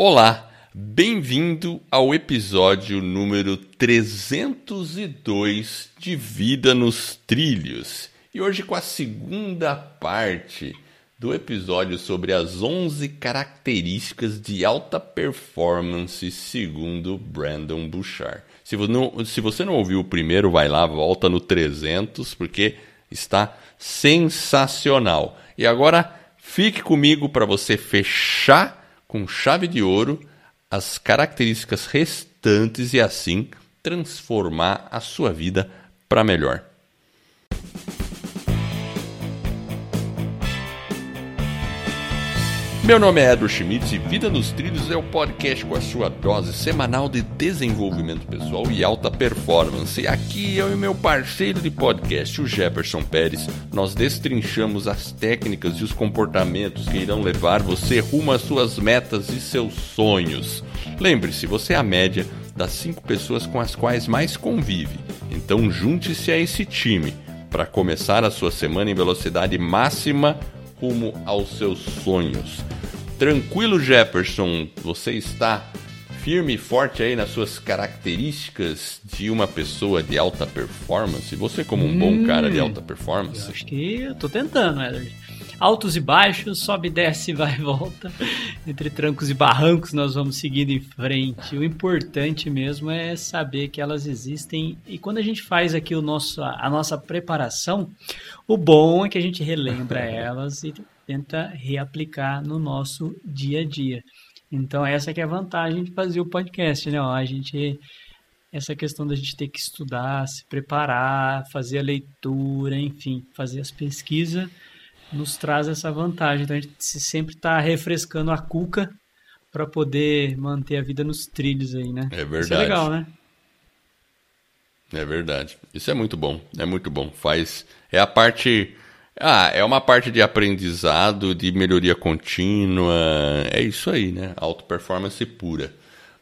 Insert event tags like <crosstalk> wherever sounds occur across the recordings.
Olá, bem-vindo ao episódio número 302 de Vida nos Trilhos. E hoje com a segunda parte do episódio sobre as 11 características de alta performance segundo Brandon Bouchard. Se não, se você não ouviu o primeiro, vai lá, volta no 300, porque está sensacional. E agora fique comigo para você fechar com chave de ouro as características restantes e assim transformar a sua vida para melhor. Meu nome é Edward Schmitz e Vida nos Trilhos é o podcast com a sua dose semanal de desenvolvimento pessoal e alta performance. Aqui eu e meu parceiro de podcast, o Jefferson Pérez, nós destrinchamos as técnicas e os comportamentos que irão levar você rumo às suas metas e seus sonhos. Lembre-se, você é a média das cinco pessoas com as quais mais convive. Então junte-se a esse time para começar a sua semana em velocidade máxima rumo aos seus sonhos. Tranquilo, Jefferson? Você está firme e forte aí nas suas características de uma pessoa de alta performance? Você como um hum, bom cara de alta performance? Acho que eu tô tentando, Edward. Altos e baixos, sobe, desce, <laughs> vai e volta. Entre trancos e barrancos nós vamos seguindo em frente. O importante mesmo é saber que elas existem e quando a gente faz aqui o nosso, a nossa preparação, o bom é que a gente relembra <laughs> elas e tenta reaplicar no nosso dia a dia. Então essa que é a vantagem de fazer o podcast, né? Ó, a gente essa questão da gente ter que estudar, se preparar, fazer a leitura, enfim, fazer as pesquisas nos traz essa vantagem. Então a gente sempre está refrescando a cuca para poder manter a vida nos trilhos aí, né? É verdade. Isso é legal, né? É verdade. Isso é muito bom. É muito bom. Faz é a parte ah, é uma parte de aprendizado, de melhoria contínua. É isso aí, né? Auto performance pura.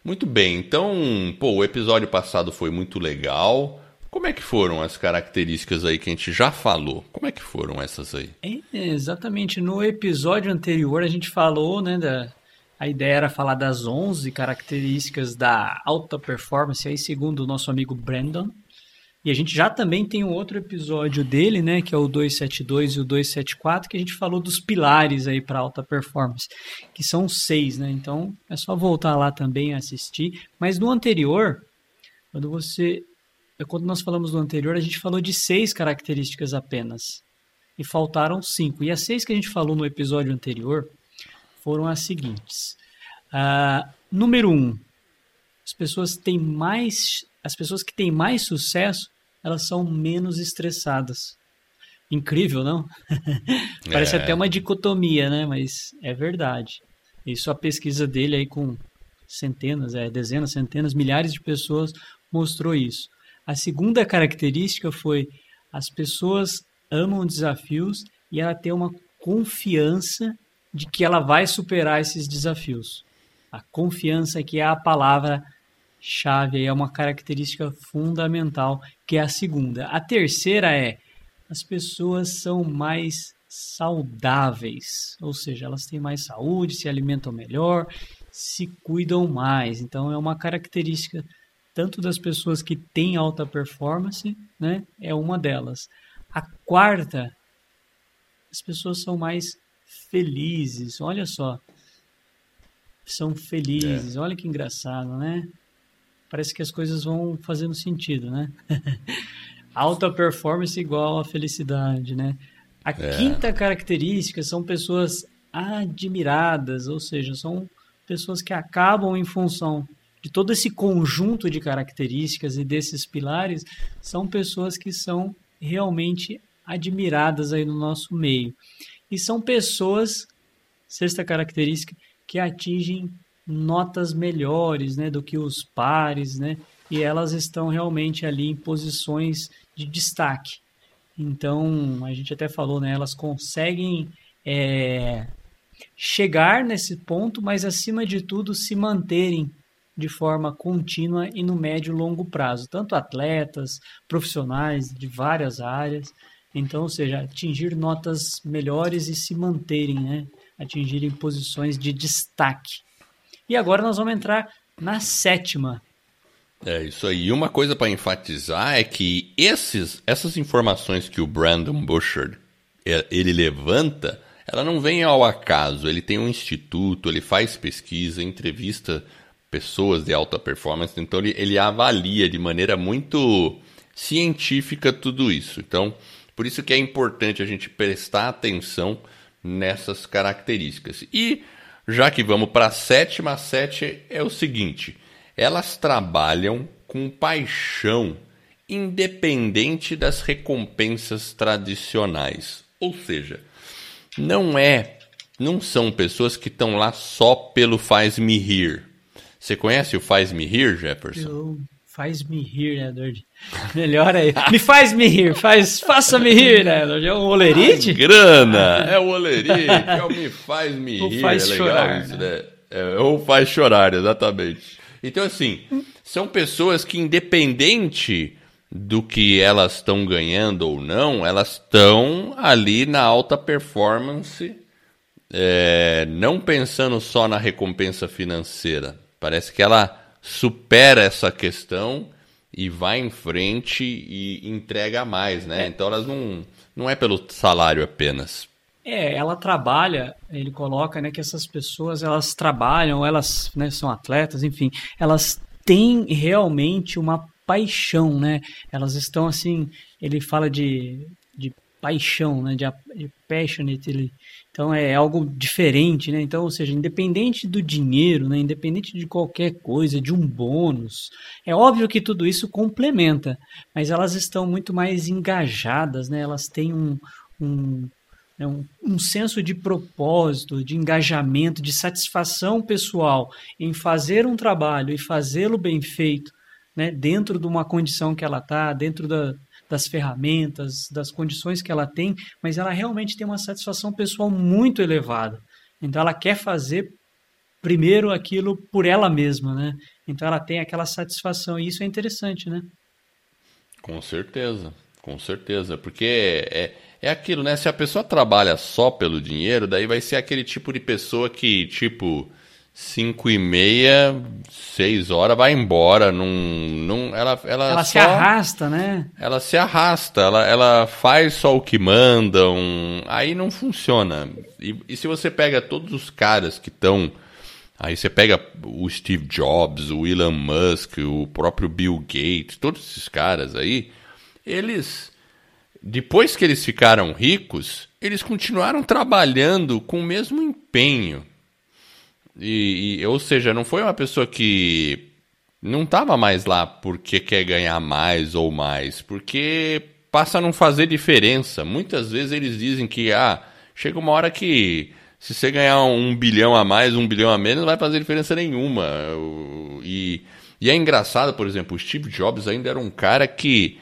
Muito bem, então, pô, o episódio passado foi muito legal. Como é que foram as características aí que a gente já falou? Como é que foram essas aí? É, exatamente. No episódio anterior a gente falou, né, da, a ideia era falar das 11 características da alta performance, aí segundo o nosso amigo Brandon. E a gente já também tem um outro episódio dele, né, que é o 272 e o 274, que a gente falou dos pilares aí para alta performance, que são seis, né? Então é só voltar lá também assistir. Mas no anterior, quando você, quando nós falamos no anterior, a gente falou de seis características apenas e faltaram cinco. E as seis que a gente falou no episódio anterior foram as seguintes: uh, número um, as pessoas têm mais as pessoas que têm mais sucesso elas são menos estressadas. Incrível, não? <laughs> Parece é. até uma dicotomia, né? Mas é verdade. Isso a pesquisa dele aí com centenas, é, dezenas, centenas, milhares de pessoas mostrou isso. A segunda característica foi as pessoas amam desafios e ela tem uma confiança de que ela vai superar esses desafios. A confiança que é a palavra chave, é uma característica fundamental, que é a segunda. A terceira é as pessoas são mais saudáveis, ou seja, elas têm mais saúde, se alimentam melhor, se cuidam mais. Então é uma característica tanto das pessoas que têm alta performance, né? É uma delas. A quarta, as pessoas são mais felizes. Olha só, são felizes. É. Olha que engraçado, né? Parece que as coisas vão fazendo sentido, né? <laughs> Alta performance igual a felicidade, né? A é. quinta característica são pessoas admiradas, ou seja, são pessoas que acabam em função de todo esse conjunto de características e desses pilares, são pessoas que são realmente admiradas aí no nosso meio. E são pessoas, sexta característica, que atingem notas melhores né, do que os pares, né? E elas estão realmente ali em posições de destaque. Então, a gente até falou, né? Elas conseguem é, chegar nesse ponto, mas acima de tudo se manterem de forma contínua e no médio e longo prazo. Tanto atletas, profissionais de várias áreas. Então, ou seja, atingir notas melhores e se manterem, né? Atingirem posições de destaque. E agora nós vamos entrar na sétima. É isso aí. E uma coisa para enfatizar é que esses, essas informações que o Brandon Bouchard é, ele levanta, ela não vem ao acaso. Ele tem um instituto, ele faz pesquisa, entrevista pessoas de alta performance, então ele, ele avalia de maneira muito científica tudo isso. Então, por isso que é importante a gente prestar atenção nessas características. E já que vamos para a sétima, a sete é o seguinte: elas trabalham com paixão, independente das recompensas tradicionais. Ou seja, não é, não são pessoas que estão lá só pelo faz-me rir. Você conhece o faz-me rir, Jefferson? Eu... Faz-me rir, Edward. Melhor aí. Me faz-me rir, faz, faça-me rir, né? É o olerite? grana! É o olerite, é o me faz-me rir. Faz é legal chorar, isso, né? né? É, ou faz chorar, exatamente. Então, assim, são pessoas que, independente do que elas estão ganhando ou não, elas estão ali na alta performance, é, não pensando só na recompensa financeira. Parece que ela supera essa questão e vai em frente e entrega mais, né? É. Então elas não, não é pelo salário apenas. É, ela trabalha, ele coloca, né, que essas pessoas, elas trabalham, elas, né, são atletas, enfim, elas têm realmente uma paixão, né? Elas estão assim, ele fala de, de paixão, né, de, passionate, ele, então é algo diferente, né? Então, ou seja, independente do dinheiro, né, independente de qualquer coisa, de um bônus, é óbvio que tudo isso complementa, mas elas estão muito mais engajadas, né? Elas têm um, um né, um, um senso de propósito, de engajamento, de satisfação pessoal em fazer um trabalho e fazê-lo bem feito, né, dentro de uma condição que ela está, dentro da, das ferramentas, das condições que ela tem, mas ela realmente tem uma satisfação pessoal muito elevada. Então ela quer fazer primeiro aquilo por ela mesma, né? Então ela tem aquela satisfação e isso é interessante, né? Com certeza, com certeza. Porque é, é aquilo, né? Se a pessoa trabalha só pelo dinheiro, daí vai ser aquele tipo de pessoa que, tipo, 5 e meia, 6 horas, vai embora. Não, não, ela, ela, Ela só, se arrasta, né? Ela se arrasta, ela, ela faz só o que mandam, aí não funciona. E, e se você pega todos os caras que estão. Aí você pega o Steve Jobs, o Elon Musk, o próprio Bill Gates, todos esses caras aí, eles. Depois que eles ficaram ricos, eles continuaram trabalhando com o mesmo empenho. E, e- ou seja, não foi uma pessoa que não estava mais lá porque quer ganhar mais ou mais, porque passa a não fazer diferença. Muitas vezes eles dizem que ah, chega uma hora que se você ganhar um bilhão a mais, um bilhão a menos, não vai fazer diferença nenhuma. E, e é engraçado, por exemplo, o Steve Jobs ainda era um cara que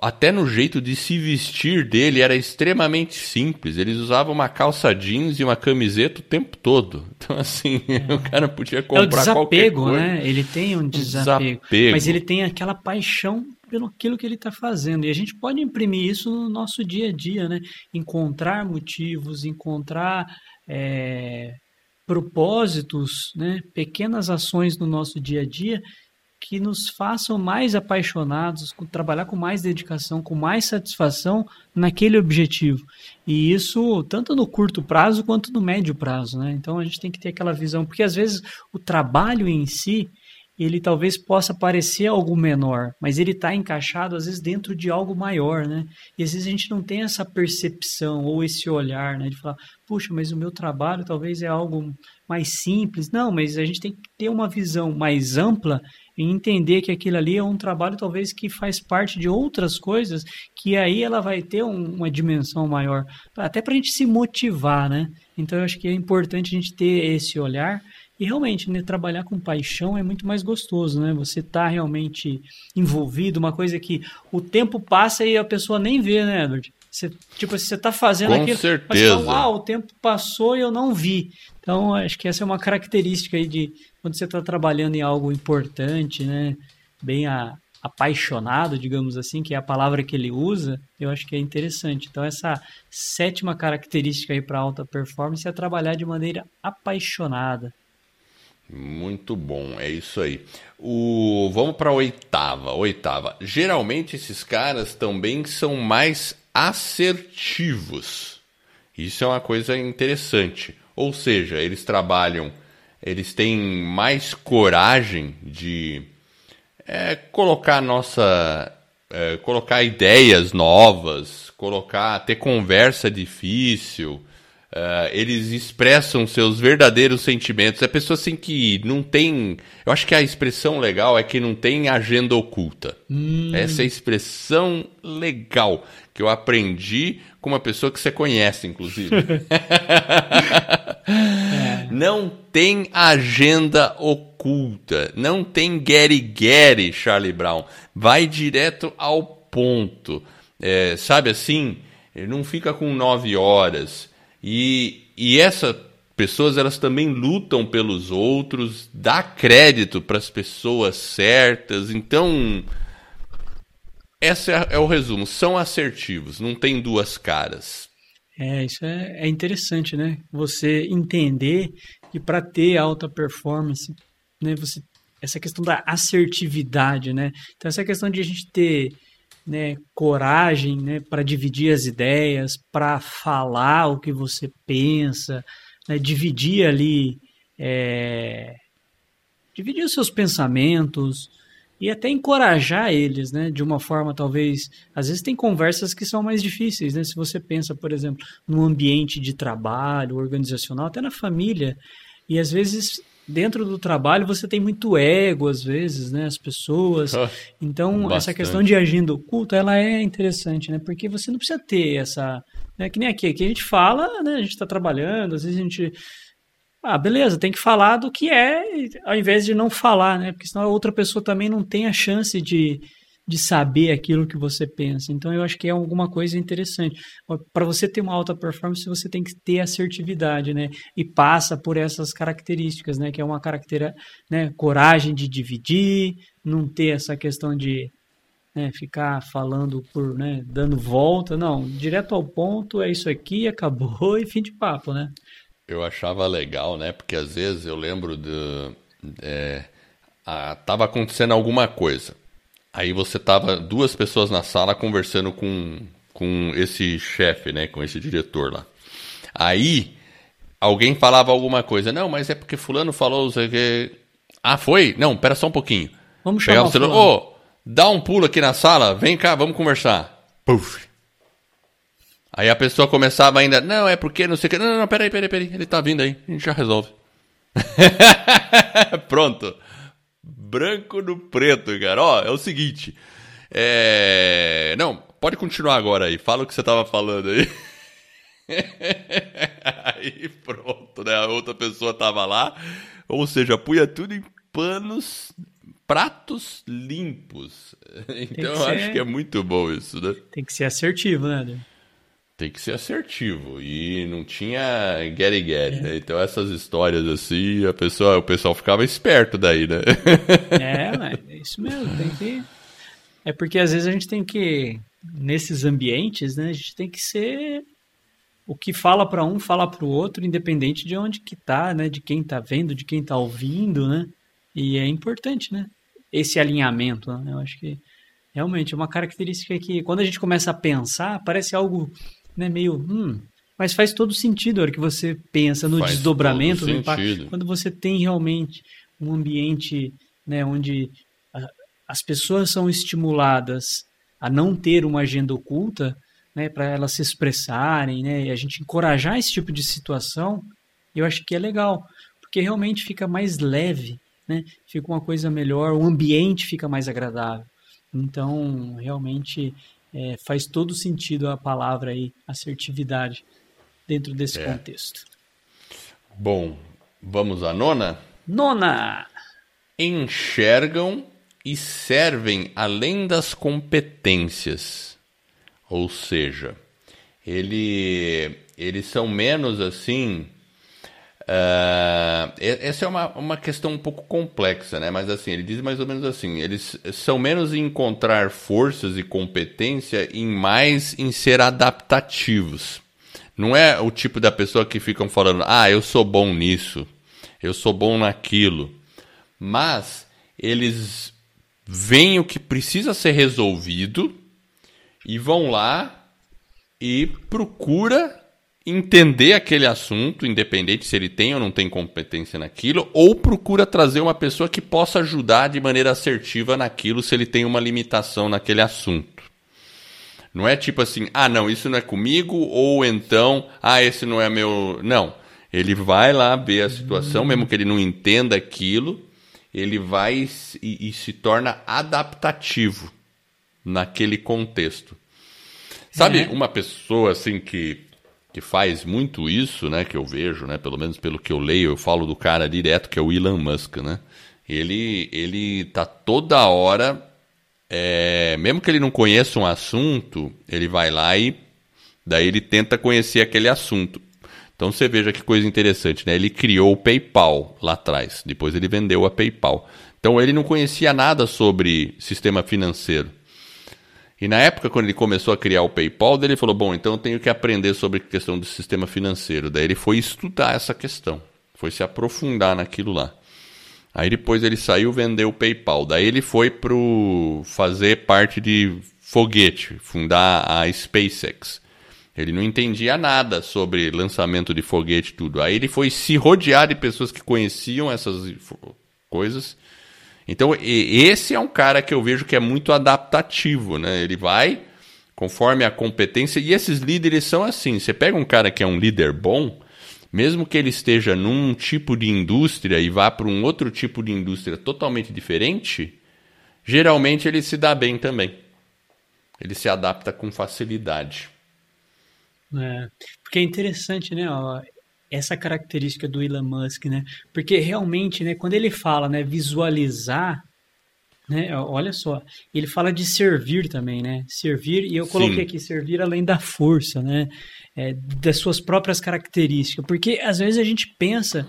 até no jeito de se vestir dele era extremamente simples. Eles usavam uma calça jeans e uma camiseta o tempo todo. Então, assim, <laughs> o cara podia É o comprar qualquer desapego, coisa. né? Ele tem um desapego, desapego. Mas ele tem aquela paixão pelo aquilo que ele está fazendo. E a gente pode imprimir isso no nosso dia a dia, né? Encontrar motivos, encontrar é, propósitos, né? Pequenas ações no nosso dia a dia que nos façam mais apaixonados, trabalhar com mais dedicação, com mais satisfação naquele objetivo. E isso tanto no curto prazo quanto no médio prazo, né? Então a gente tem que ter aquela visão, porque às vezes o trabalho em si, ele talvez possa parecer algo menor, mas ele está encaixado às vezes dentro de algo maior, né? E às vezes a gente não tem essa percepção ou esse olhar, né? De falar, puxa, mas o meu trabalho talvez é algo mais simples. Não, mas a gente tem que ter uma visão mais ampla e entender que aquilo ali é um trabalho talvez que faz parte de outras coisas que aí ela vai ter um- uma dimensão maior, até para a gente se motivar, né? Então eu acho que é importante a gente ter esse olhar e realmente, né, trabalhar com paixão é muito mais gostoso, né? Você tá realmente envolvido, uma coisa que o tempo passa e a pessoa nem vê, né, Edward? Você, tipo, você tá fazendo Com aquilo, certeza. mas fala, uau, o tempo passou e eu não vi. Então, acho que essa é uma característica aí de quando você está trabalhando em algo importante, né? Bem a, apaixonado, digamos assim, que é a palavra que ele usa, eu acho que é interessante. Então, essa sétima característica aí para alta performance é trabalhar de maneira apaixonada. Muito bom, é isso aí. O vamos para oitava, oitava. Geralmente esses caras também são mais assertivos. Isso é uma coisa interessante. Ou seja, eles trabalham, eles têm mais coragem de é, colocar nossa, é, colocar ideias novas, colocar, ter conversa difícil. Uh, eles expressam seus verdadeiros sentimentos. É pessoa assim que não tem. Eu acho que a expressão legal é que não tem agenda oculta. Hum. Essa é a expressão legal que eu aprendi com uma pessoa que você conhece, inclusive. <laughs> <laughs> é. Não tem agenda oculta. Não tem Gary Charlie Brown. Vai direto ao ponto. É, sabe assim? Ele não fica com nove horas. E, e essas pessoas elas também lutam pelos outros, dá crédito para as pessoas certas. Então, esse é, é, o resumo. São assertivos, não tem duas caras. É, isso é, é interessante, né? Você entender que para ter alta performance, né, você, essa questão da assertividade, né? Então, essa questão de a gente ter né, coragem né, para dividir as ideias, para falar o que você pensa, né, dividir ali, é, dividir os seus pensamentos e até encorajar eles, né, de uma forma talvez, às vezes tem conversas que são mais difíceis, né, se você pensa, por exemplo, no ambiente de trabalho, organizacional, até na família, e às vezes dentro do trabalho você tem muito ego às vezes, né, as pessoas. Então, Bastante. essa questão de agenda oculta, ela é interessante, né? Porque você não precisa ter essa, né, que nem aqui, aqui a gente fala, né, a gente está trabalhando, às vezes a gente ah, beleza, tem que falar do que é, ao invés de não falar, né? Porque senão a outra pessoa também não tem a chance de, de saber aquilo que você pensa. Então eu acho que é alguma coisa interessante. Para você ter uma alta performance, você tem que ter assertividade, né? E passa por essas características, né? Que é uma característica, né? Coragem de dividir, não ter essa questão de né, ficar falando por, né, dando volta, não, direto ao ponto, é isso aqui, acabou <laughs> e fim de papo, né? Eu achava legal, né? Porque às vezes eu lembro de. É, a, tava acontecendo alguma coisa. Aí você tava duas pessoas na sala conversando com, com esse chefe, né? Com esse diretor lá. Aí alguém falava alguma coisa. Não, mas é porque fulano falou. Que... Ah, foi? Não, pera só um pouquinho. Vamos chamar o celular. Ô, oh, dá um pulo aqui na sala. Vem cá, vamos conversar. Puf. Aí a pessoa começava ainda. Não, é porque não sei o que. Não, não, não, peraí, peraí, peraí. Ele tá vindo aí. A gente já resolve. <laughs> Pronto branco no preto, cara. Ó, é o seguinte. É... Não, pode continuar agora aí. Fala o que você tava falando aí. <laughs> aí pronto, né? A outra pessoa tava lá. Ou seja, punha tudo em panos, pratos limpos. <laughs> Então eu ser... acho que é muito bom isso, né? Tem que ser assertivo, né? Tem que ser assertivo e não tinha get get, né? Então essas histórias assim, a pessoa, o pessoal ficava esperto daí, né? É, mas é isso mesmo, tem que É porque às vezes a gente tem que nesses ambientes, né, a gente tem que ser o que fala para um, fala para o outro, independente de onde que tá, né, de quem tá vendo, de quem tá ouvindo, né? E é importante, né? Esse alinhamento, né? Eu acho que realmente é uma característica que quando a gente começa a pensar, parece algo né, meio, hum, mas faz todo sentido a hora que você pensa no faz desdobramento, no impacto, quando você tem realmente um ambiente né, onde a, as pessoas são estimuladas a não ter uma agenda oculta, né, para elas se expressarem, né, e a gente encorajar esse tipo de situação, eu acho que é legal, porque realmente fica mais leve, né, fica uma coisa melhor, o ambiente fica mais agradável. Então, realmente, é, faz todo sentido a palavra aí, assertividade, dentro desse é. contexto. Bom, vamos à nona? Nona! Enxergam e servem além das competências. Ou seja, ele, eles são menos assim Uh, essa é uma, uma questão um pouco complexa, né? Mas assim, ele diz mais ou menos assim: eles são menos em encontrar forças e competência e mais em ser adaptativos. Não é o tipo da pessoa que ficam falando, ah, eu sou bom nisso, eu sou bom naquilo. Mas eles veem o que precisa ser resolvido e vão lá e procura entender aquele assunto, independente se ele tem ou não tem competência naquilo, ou procura trazer uma pessoa que possa ajudar de maneira assertiva naquilo se ele tem uma limitação naquele assunto. Não é tipo assim, ah, não, isso não é comigo, ou então, ah, esse não é meu. Não. Ele vai lá ver a situação, mesmo que ele não entenda aquilo, ele vai e, e se torna adaptativo naquele contexto. Sabe, é. uma pessoa assim que que faz muito isso, né, que eu vejo, né, pelo menos pelo que eu leio, eu falo do cara direto que é o Elon Musk, né? Ele ele tá toda hora é, mesmo que ele não conheça um assunto, ele vai lá e daí ele tenta conhecer aquele assunto. Então você veja que coisa interessante, né? Ele criou o PayPal lá atrás, depois ele vendeu a PayPal. Então ele não conhecia nada sobre sistema financeiro. E na época, quando ele começou a criar o PayPal, ele falou: Bom, então eu tenho que aprender sobre a questão do sistema financeiro. Daí ele foi estudar essa questão, foi se aprofundar naquilo lá. Aí depois ele saiu vendeu o PayPal. Daí ele foi para fazer parte de foguete, fundar a SpaceX. Ele não entendia nada sobre lançamento de foguete e tudo. Aí ele foi se rodear de pessoas que conheciam essas coisas então, esse é um cara que eu vejo que é muito adaptativo, né? Ele vai conforme a competência, e esses líderes são assim. Você pega um cara que é um líder bom, mesmo que ele esteja num tipo de indústria e vá para um outro tipo de indústria totalmente diferente, geralmente ele se dá bem também. Ele se adapta com facilidade. É, porque é interessante, né? Essa característica do Elon Musk, né? Porque realmente, né, quando ele fala, né, visualizar, né, olha só, ele fala de servir também, né? Servir, e eu coloquei Sim. aqui servir além da força, né? É, das suas próprias características, porque às vezes a gente pensa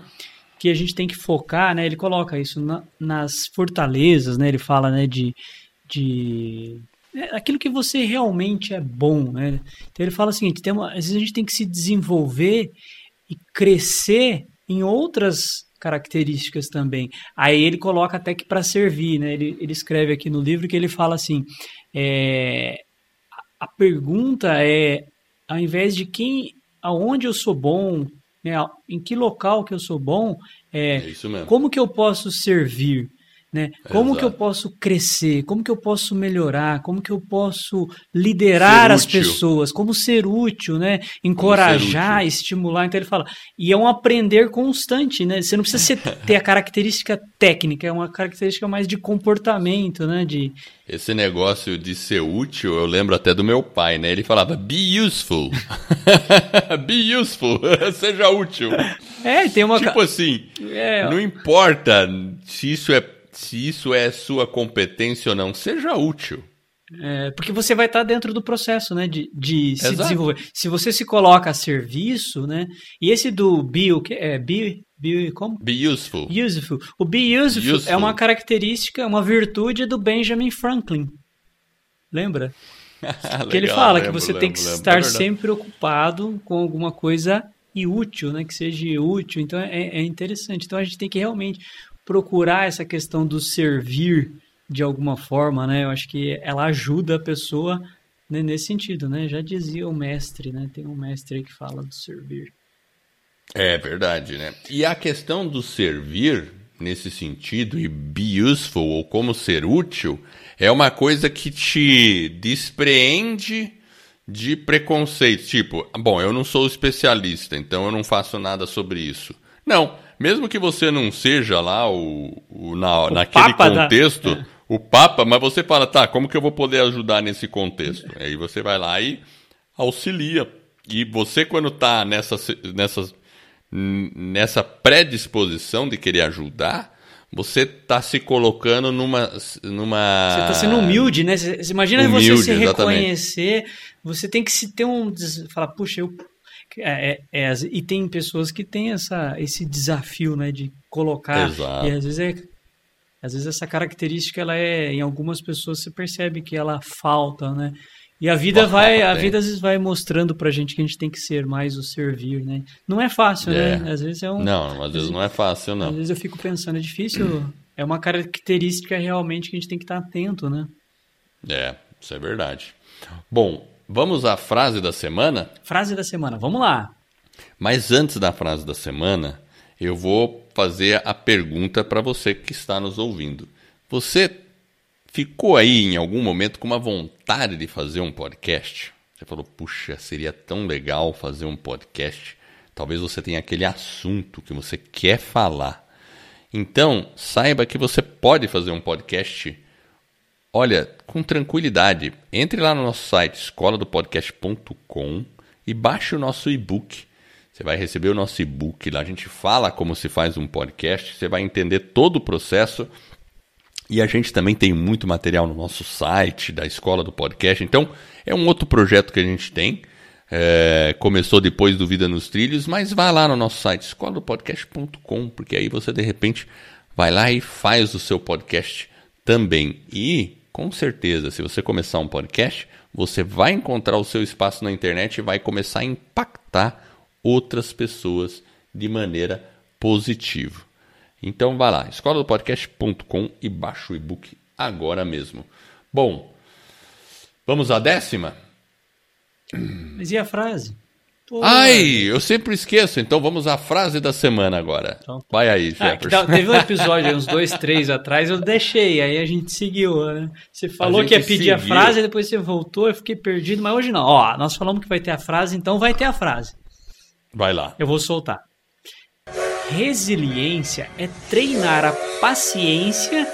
que a gente tem que focar, né? Ele coloca isso na, nas fortalezas, né? Ele fala, né, de, de é aquilo que você realmente é bom, né? Então ele fala o seguinte, tem uma, às vezes a gente tem que se desenvolver e crescer em outras características também. Aí ele coloca até que para servir, né? Ele, ele escreve aqui no livro que ele fala assim: é, a pergunta é, ao invés de quem, aonde eu sou bom, né, em que local que eu sou bom, é, é como que eu posso servir? Né? Como Exato. que eu posso crescer? Como que eu posso melhorar? Como que eu posso liderar as pessoas? Como ser útil, né? Encorajar, útil. estimular. Então ele fala. E é um aprender constante, né? Você não precisa ser, <laughs> ter a característica técnica, é uma característica mais de comportamento, né? De... Esse negócio de ser útil, eu lembro até do meu pai, né? Ele falava, be useful. <laughs> be useful. <laughs> Seja útil. É, tem uma. Tipo assim, é... não importa se isso é se isso é sua competência ou não, seja útil. É, porque você vai estar dentro do processo, né, de, de se desenvolver. Se você se coloca a serviço, né, e esse do be, é, be, be, como? Be useful. Useful. O be useful, useful. é uma característica, uma virtude do Benjamin Franklin. Lembra? Legal, <laughs> que ele fala lembro, que você lembro, tem que lembro, estar sempre ocupado com alguma coisa e útil, né, que seja útil. Então é, é interessante. Então a gente tem que realmente procurar essa questão do servir de alguma forma, né? Eu acho que ela ajuda a pessoa né, nesse sentido, né? Já dizia o mestre, né? Tem um mestre aí que fala do servir. É verdade, né? E a questão do servir nesse sentido e be useful ou como ser útil é uma coisa que te despreende de preconceitos, tipo, bom, eu não sou especialista, então eu não faço nada sobre isso. Não, mesmo que você não seja lá o, o na, o naquele contexto, da... é. o Papa, mas você fala, tá, como que eu vou poder ajudar nesse contexto? Aí você vai lá e auxilia. E você, quando tá nessa, nessa, nessa predisposição de querer ajudar, você está se colocando numa, numa. Você está sendo humilde, né? Você, imagina humilde, você se reconhecer, exatamente. você tem que se ter um. Falar, puxa, eu é, é, é, e tem pessoas que têm essa, esse desafio, né, de colocar. Exato. E às vezes é, às vezes essa característica ela é, em algumas pessoas você percebe que ela falta, né? E a vida vai, a vida às vezes vai mostrando pra gente que a gente tem que ser mais o servir, né? Não é fácil, É. né? Às vezes é um. Não, às vezes não é fácil, Às não. vezes eu fico pensando, é difícil. É uma característica realmente que a gente tem que estar atento, né? É, isso é verdade. Bom, vamos à frase da semana? Frase da semana, vamos lá. Mas antes da frase da semana, eu vou fazer a pergunta para você que está nos ouvindo. Você ficou aí em algum momento com uma vontade de fazer um podcast? Você falou, puxa, seria tão legal fazer um podcast. Talvez você tenha aquele assunto que você quer falar. Então, saiba que você pode fazer um podcast Olha, com tranquilidade, entre lá no nosso site escoladopodcast.com e baixe o nosso e-book. Você vai receber o nosso e-book lá, a gente fala como se faz um podcast, você vai entender todo o processo. E a gente também tem muito material no nosso site da Escola do Podcast. Então, é um outro projeto que a gente tem. É, começou depois do Vida nos Trilhos, mas vai lá no nosso site, escoladopodcast.com, porque aí você de repente vai lá e faz o seu podcast também. E, com certeza, se você começar um podcast, você vai encontrar o seu espaço na internet e vai começar a impactar outras pessoas de maneira positiva. Então vai lá, escoladopodcast.com e baixa o e-book agora mesmo. Bom, vamos à décima? Mas e a frase? Pô, Ai, eu sempre esqueço, então vamos à frase da semana agora. Então. Vai aí, Ah, Jefferson. da- teve um episódio, uns dois, três atrás, eu deixei, aí a gente seguiu, né? Você falou que ia pedir a seguiu. frase, depois você voltou, eu fiquei perdido, mas hoje não. Ó, nós falamos que vai ter a frase, então vai ter a frase. Vai lá. Eu vou soltar. Resiliência é treinar a paciência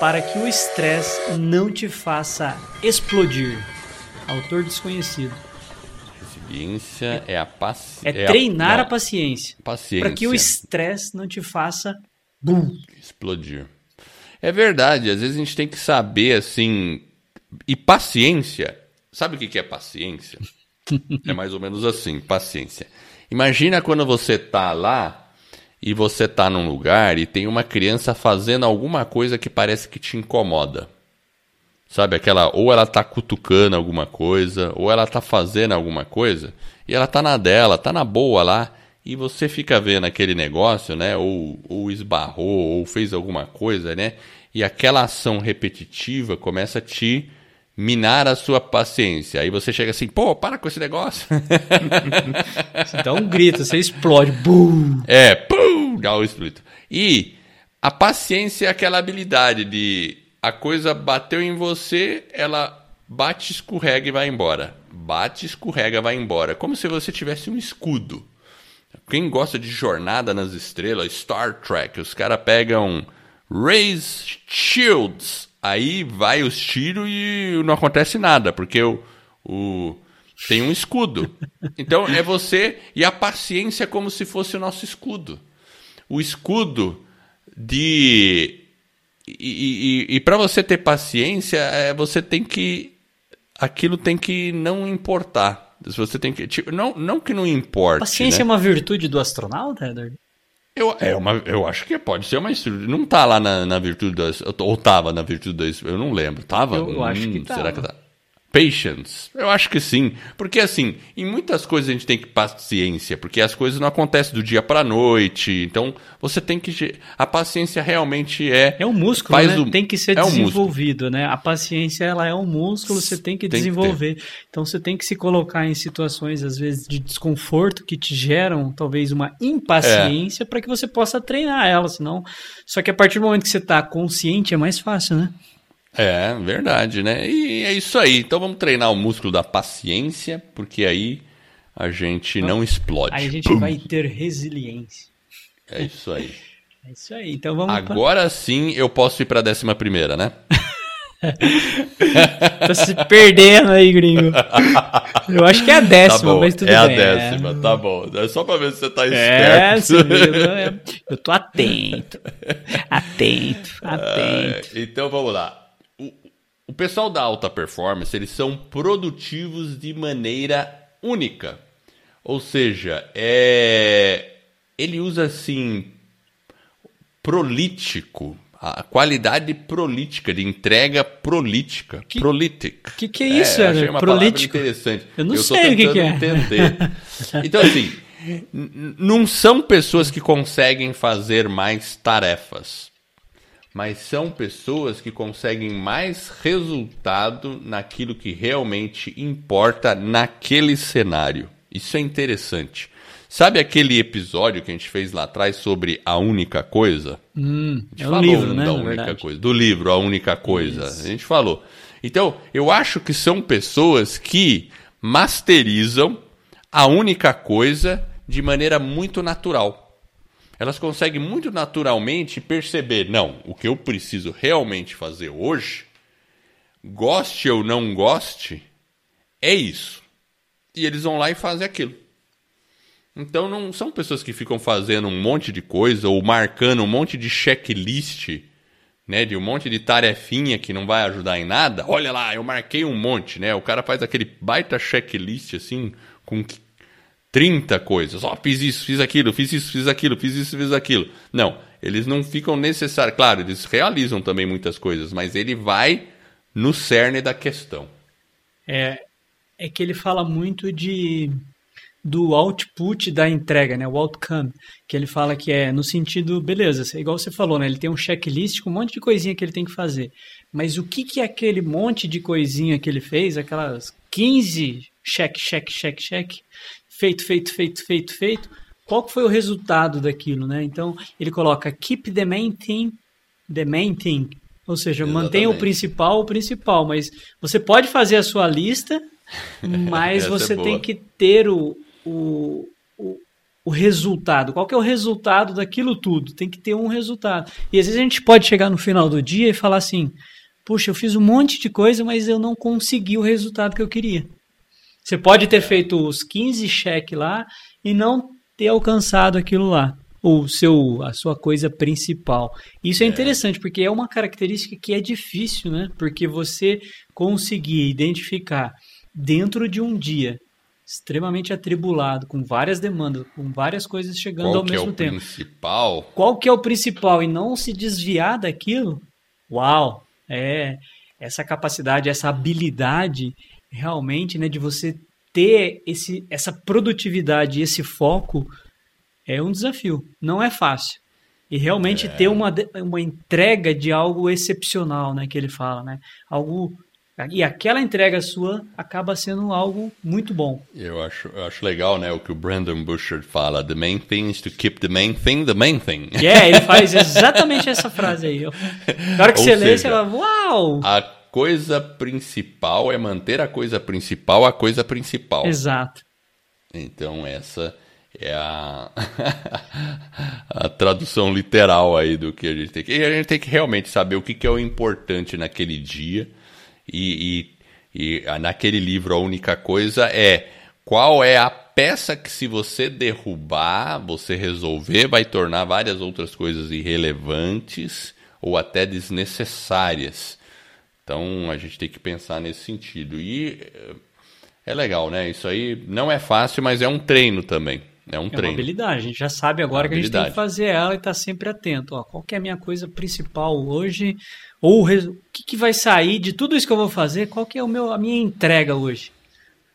para que o estresse não te faça explodir. Autor desconhecido. Resiliência é a paciência. É, treinar a, paciência paciência. para que o estresse não te faça bum. explodir. É verdade, às vezes a gente tem que saber assim. E paciência, sabe o que é paciência? <laughs> é mais ou menos assim, paciência. Imagina quando você tá lá e você tá num lugar e tem uma criança fazendo alguma coisa que parece que te incomoda. Sabe aquela, ou ela tá cutucando alguma coisa, ou ela tá fazendo alguma coisa, e ela tá na dela, tá na boa lá, e você fica vendo aquele negócio, né? Ou, ou esbarrou, ou fez alguma coisa, né? E aquela ação repetitiva começa a te minar a sua paciência. Aí você chega assim, pô, para com esse negócio. Você <laughs> dá um grito, você explode. Bum. É, pum, dá o espírito. E a paciência é aquela habilidade de a coisa bateu em você, ela bate, escorrega e vai embora. Bate, escorrega, vai embora. Como se você tivesse um escudo. Quem gosta de Jornada nas Estrelas, Star Trek, os caras pegam Raise Shields. Aí vai os tiros e não acontece nada, porque o, o tem um escudo. Então é você e a paciência é como se fosse o nosso escudo. O escudo de e, e, e para você ter paciência, é, você tem que aquilo tem que não importar. Você tem que tipo, não não que não importe. Paciência né? é uma virtude do astronauta, Edward? Eu, é uma, eu acho que pode ser uma estrutura. Não tá lá na, na virtude das. Ou tava na virtude das. Eu não lembro. Tava? Eu- eu acho que Será tava. que tá? Patience. Eu acho que sim. Porque assim, em muitas coisas a gente tem que paciência, porque as coisas não acontecem do dia pra noite. Então, você tem que. A paciência realmente é. É um músculo, né? o- Tem que ser é um desenvolvido, né? A paciência, ela é um músculo, você tem que Tem que desenvolver. então, você tem que se colocar em situações, às vezes, de desconforto que te geram, talvez, uma impaciência para que você possa treinar ela, senão... Só que a partir do momento que você está consciente, é mais fácil, né? É, verdade, né? E é isso aí. Então vamos treinar o músculo da paciência, porque aí a gente não explode. Aí a gente vai ter resiliência. É isso aí. É isso aí. Então, vamos... pra- Agora sim eu posso ir pra décima primeira, né? <laughs> Tá se perdendo aí, gringo. Eu acho que é a Tá décima, bom, mas tudo é bem. a décima, tá bom. É só pra ver se você tá É, esperto. viu, eu, eu tô atento. Atento, <laughs> atento. É, então vamos lá. O, o pessoal da alta performance, eles são produtivos de maneira única. Ou seja, é, ele usa assim prolítico. A qualidade prolítica, de entrega prolítica. Que- Prolítica. que que é isso, eu Éder? achei uma Prolítico? palavra interessante. Eu não tô sei o que tentando que é. entender. <laughs> Então, assim, não são pessoas que conseguem fazer mais tarefas, mas são pessoas que conseguem mais resultado naquilo que realmente importa naquele cenário. Isso é interessante. Sabe aquele episódio que a gente fez lá atrás sobre a única coisa? Hum, A gente é um falou livro, né? da única coisa, do livro A Única Coisa. A gente falou. Então, eu acho que são pessoas que masterizam a única coisa de maneira muito natural. Elas conseguem muito naturalmente perceber, não, o que eu preciso realmente fazer hoje, goste ou não goste, é isso. E eles vão lá e fazem aquilo. Então não são pessoas que ficam fazendo um monte de coisa ou marcando um monte de checklist, né, de um monte de tarefinha que não vai ajudar em nada. Olha lá, eu marquei um monte, né? O cara faz aquele baita checklist assim com 30 coisas. Ó, fiz isso, fiz aquilo, fiz isso, fiz aquilo, fiz isso, fiz aquilo. Não, eles não ficam necessários. Claro, eles realizam também muitas coisas, mas ele vai no cerne da questão. É, é que ele fala muito de do output da entrega, né? O outcome, que ele fala que é no sentido, beleza, é igual você falou, né? Ele tem um checklist com um monte de coisinha que ele tem que fazer. Mas o que que é aquele monte de coisinha que ele fez, aquelas 15 check, check, check, check, feito, feito, feito, feito, feito, qual foi o resultado daquilo, né? Então, ele coloca keep the main thing, the main thing. Ou seja, mantenha o Exatamente. principal, o principal, mas você pode fazer a sua lista, <laughs> mas é você boa. tem que ter o, o, o, o resultado. Qual é o resultado daquilo tudo? Tem que ter um resultado. E às vezes a gente pode chegar no final do dia e falar assim: puxa, eu fiz um monte de coisa, mas eu não consegui o resultado que eu queria. Você pode ter feito os 15 cheques lá e não ter alcançado aquilo lá. O seu, a sua coisa principal. Isso é, interessante, porque é uma característica que é difícil, né? Porque você conseguir identificar dentro de um dia extremamente atribulado, com várias demandas, com várias coisas chegando Qual ao é mesmo o tempo. principal? Qual que é o principal e não se desviar daquilo? Uau, é essa capacidade, essa habilidade realmente, né, de você ter esse, essa produtividade, esse foco é um desafio. Não é fácil. E realmente ter uma, uma entrega de algo excepcional, né, que ele fala, né? Algo e aquela entrega sua acaba sendo algo muito bom. Eu acho, eu acho legal, né, o que o Brandon Bouchard fala. The main thing is to keep the main thing the main thing. É, ele faz <laughs> exatamente essa frase aí. Na hora que Ou você lê, seja, você fala, uau! A coisa principal é manter a coisa principal a coisa principal. Exato. Então essa é a, <laughs> a tradução literal aí do que a gente tem que. E a gente tem que realmente saber o que, que é o importante naquele dia. E, e, e naquele livro a única coisa é qual é a peça que se você derrubar, você resolver, vai tornar várias outras coisas irrelevantes ou até desnecessárias. Então a gente tem que pensar nesse sentido. E eh, é legal, né? Isso aí não é fácil, mas é um treino também. É um É uma treino. habilidade. A gente já sabe agora É uma que a gente tem que fazer ela e estar sempre atento. Ó, qual é a minha coisa principal hoje? Ou o que, que vai sair de tudo isso que eu vou fazer? Qual que é o meu, a minha entrega hoje?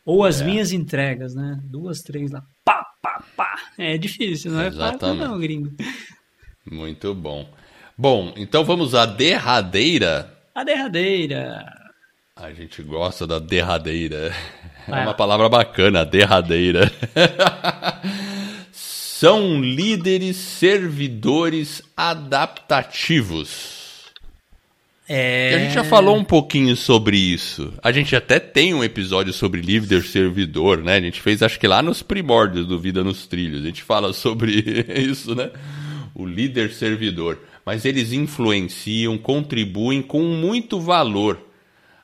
Ou as É. minhas entregas, né? Duas, três lá. Pá, pá, pá. É difícil, não é fácil Exatamente. não, gringo. Muito bom. Bom, então vamos à derradeira. A derradeira. A gente gosta da derradeira. É Vai uma palavra bacana, derradeira. <laughs> São líderes servidores adaptativos. É... A gente já falou um pouquinho sobre isso. A gente até tem um episódio sobre líder servidor, né? A gente fez, acho que lá nos primórdios do Vida nos Trilhos. A gente fala sobre <laughs> isso, né? O líder servidor. Mas eles influenciam, contribuem com muito valor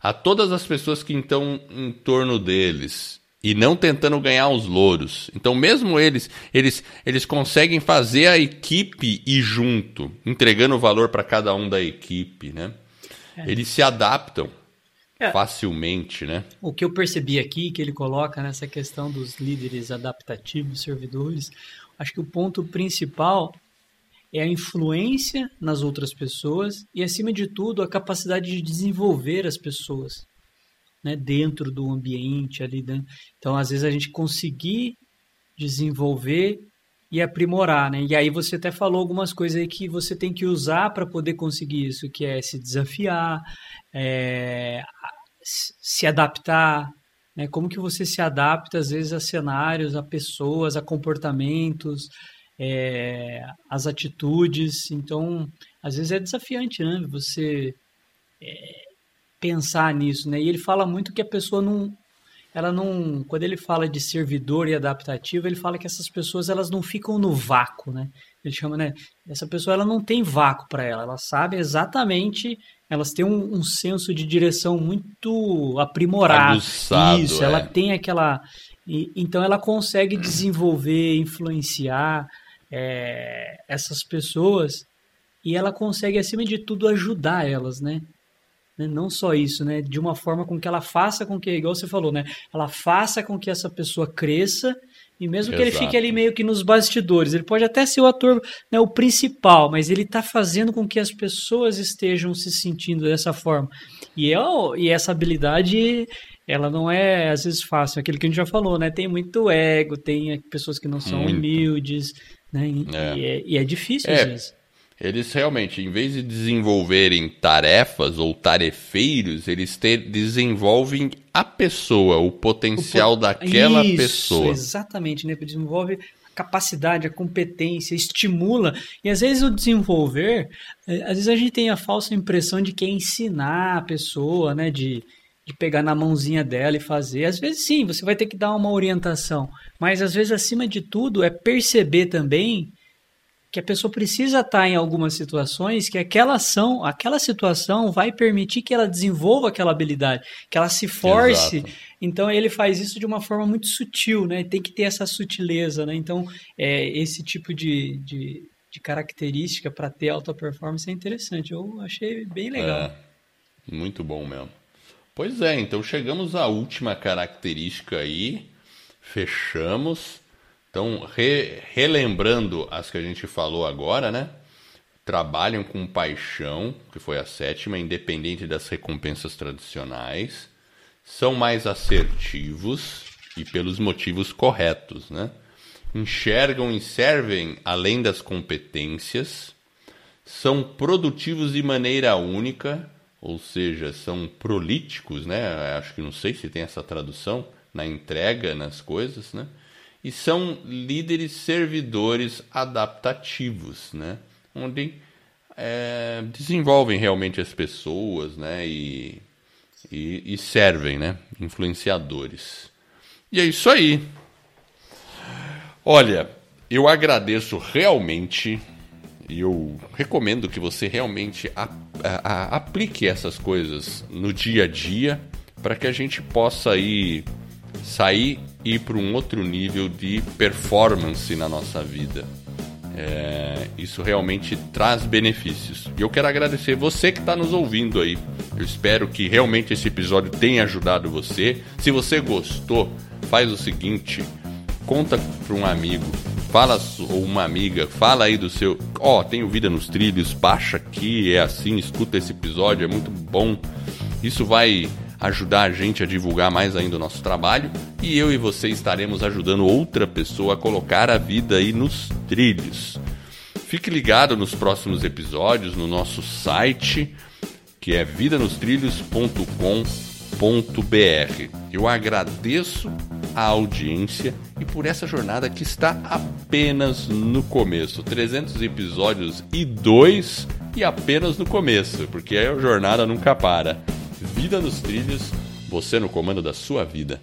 a todas as pessoas que estão em torno deles. E não tentando ganhar os louros. Então, mesmo eles, eles, eles conseguem fazer a equipe ir junto, entregando valor para cada um da equipe, né? Eles se adaptam É. facilmente, né? O que eu percebi aqui, que ele coloca nessa questão dos líderes adaptativos, servidores, acho que o ponto principal é a influência nas outras pessoas e, acima de tudo, a capacidade de desenvolver as pessoas né, dentro do ambiente ali. Né? Então, às vezes, a gente conseguir desenvolver e aprimorar, né? E aí você até falou algumas coisas aí que você tem que usar para poder conseguir isso, que é se desafiar, é, se adaptar, né? Como que você se adapta às vezes a cenários, a pessoas, a comportamentos, é, as atitudes. Então, às vezes é desafiante, né? Você é, pensar nisso, né? E ele fala muito que a pessoa não ela não, quando ele fala de servidor e adaptativo, ele fala que essas pessoas elas não ficam no vácuo, né? Ele chama, né? Essa pessoa ela não tem vácuo para ela, ela sabe exatamente, elas têm um, um, senso de direção muito aprimorado. Aguçado, Isso, é. ela tem aquela, e, então ela consegue desenvolver, influenciar é, essas pessoas e ela consegue acima de tudo ajudar elas, né? Né? Não só isso, né? De uma forma com que ela faça com que, igual você falou, né? Ela faça com que essa pessoa cresça e mesmo que ele fique ali meio que nos bastidores, ele pode até ser o ator, né, o principal, mas ele está fazendo com que as pessoas estejam se sentindo dessa forma. E, é, e essa habilidade, ela não é às vezes fácil, aquilo que a gente já falou, né? Tem muito ego, tem pessoas que não são muito. humildes, né? E é, e é, e é difícil é. às vezes. Eles realmente, em vez de desenvolverem tarefas ou tarefeiros, eles desenvolvem a pessoa, o potencial o po... daquela Isso, pessoa. Exatamente, né? Desenvolve a capacidade, a competência, estimula. E às vezes o desenvolver, é, às vezes a gente tem a falsa impressão de que é ensinar a pessoa, né? De, de pegar na mãozinha dela e fazer. Às vezes sim, você vai ter que dar uma orientação. Mas às vezes, acima de tudo, é perceber também que a pessoa precisa estar em algumas situações que aquela ação, aquela situação vai permitir que ela desenvolva aquela habilidade, que ela se force. Exato. Então ele faz isso de uma forma muito sutil, né? Tem que ter essa sutileza, né? Então é, esse tipo de, de, de característica para ter alta performance é interessante. Eu achei bem legal. É, muito bom mesmo. Pois é, então chegamos à última característica aí, fechamos. Então, re, relembrando as que a gente falou agora, né? Trabalham com paixão, que foi a sétima, independente das recompensas tradicionais. São mais assertivos e pelos motivos corretos, né? Enxergam e servem além das competências. São produtivos de maneira única, ou seja, são prolíticos, né? Acho que não sei se tem essa tradução na entrega nas coisas, né? e são líderes servidores adaptativos, né? onde é, desenvolvem realmente as pessoas né? e, e, e servem, né? influenciadores. E é isso aí. Olha, eu agradeço realmente e eu recomendo que você realmente a, a, a, aplique essas coisas no dia a dia para que a gente possa aí sair e ir para um outro nível de performance na nossa vida. É, isso realmente traz benefícios. E eu quero agradecer você que está nos ouvindo aí. Eu espero que realmente esse episódio tenha ajudado você. Se você gostou, faz o seguinte: conta para um amigo, fala ou uma amiga, fala aí do seu, ó, oh, tenho vida nos trilhos, baixa aqui, é assim, escuta esse episódio, é muito bom. Isso vai ajudar a gente a divulgar mais ainda o nosso trabalho e eu e você estaremos ajudando outra pessoa a colocar a vida aí nos trilhos. Fique ligado nos próximos episódios no nosso site que é vidanostrilhos.com.br. Eu agradeço a audiência e por essa jornada que está apenas no começo. 300 episódios e dois e apenas no começo, porque a jornada nunca para. Vida nos trilhos, você no comando da sua vida.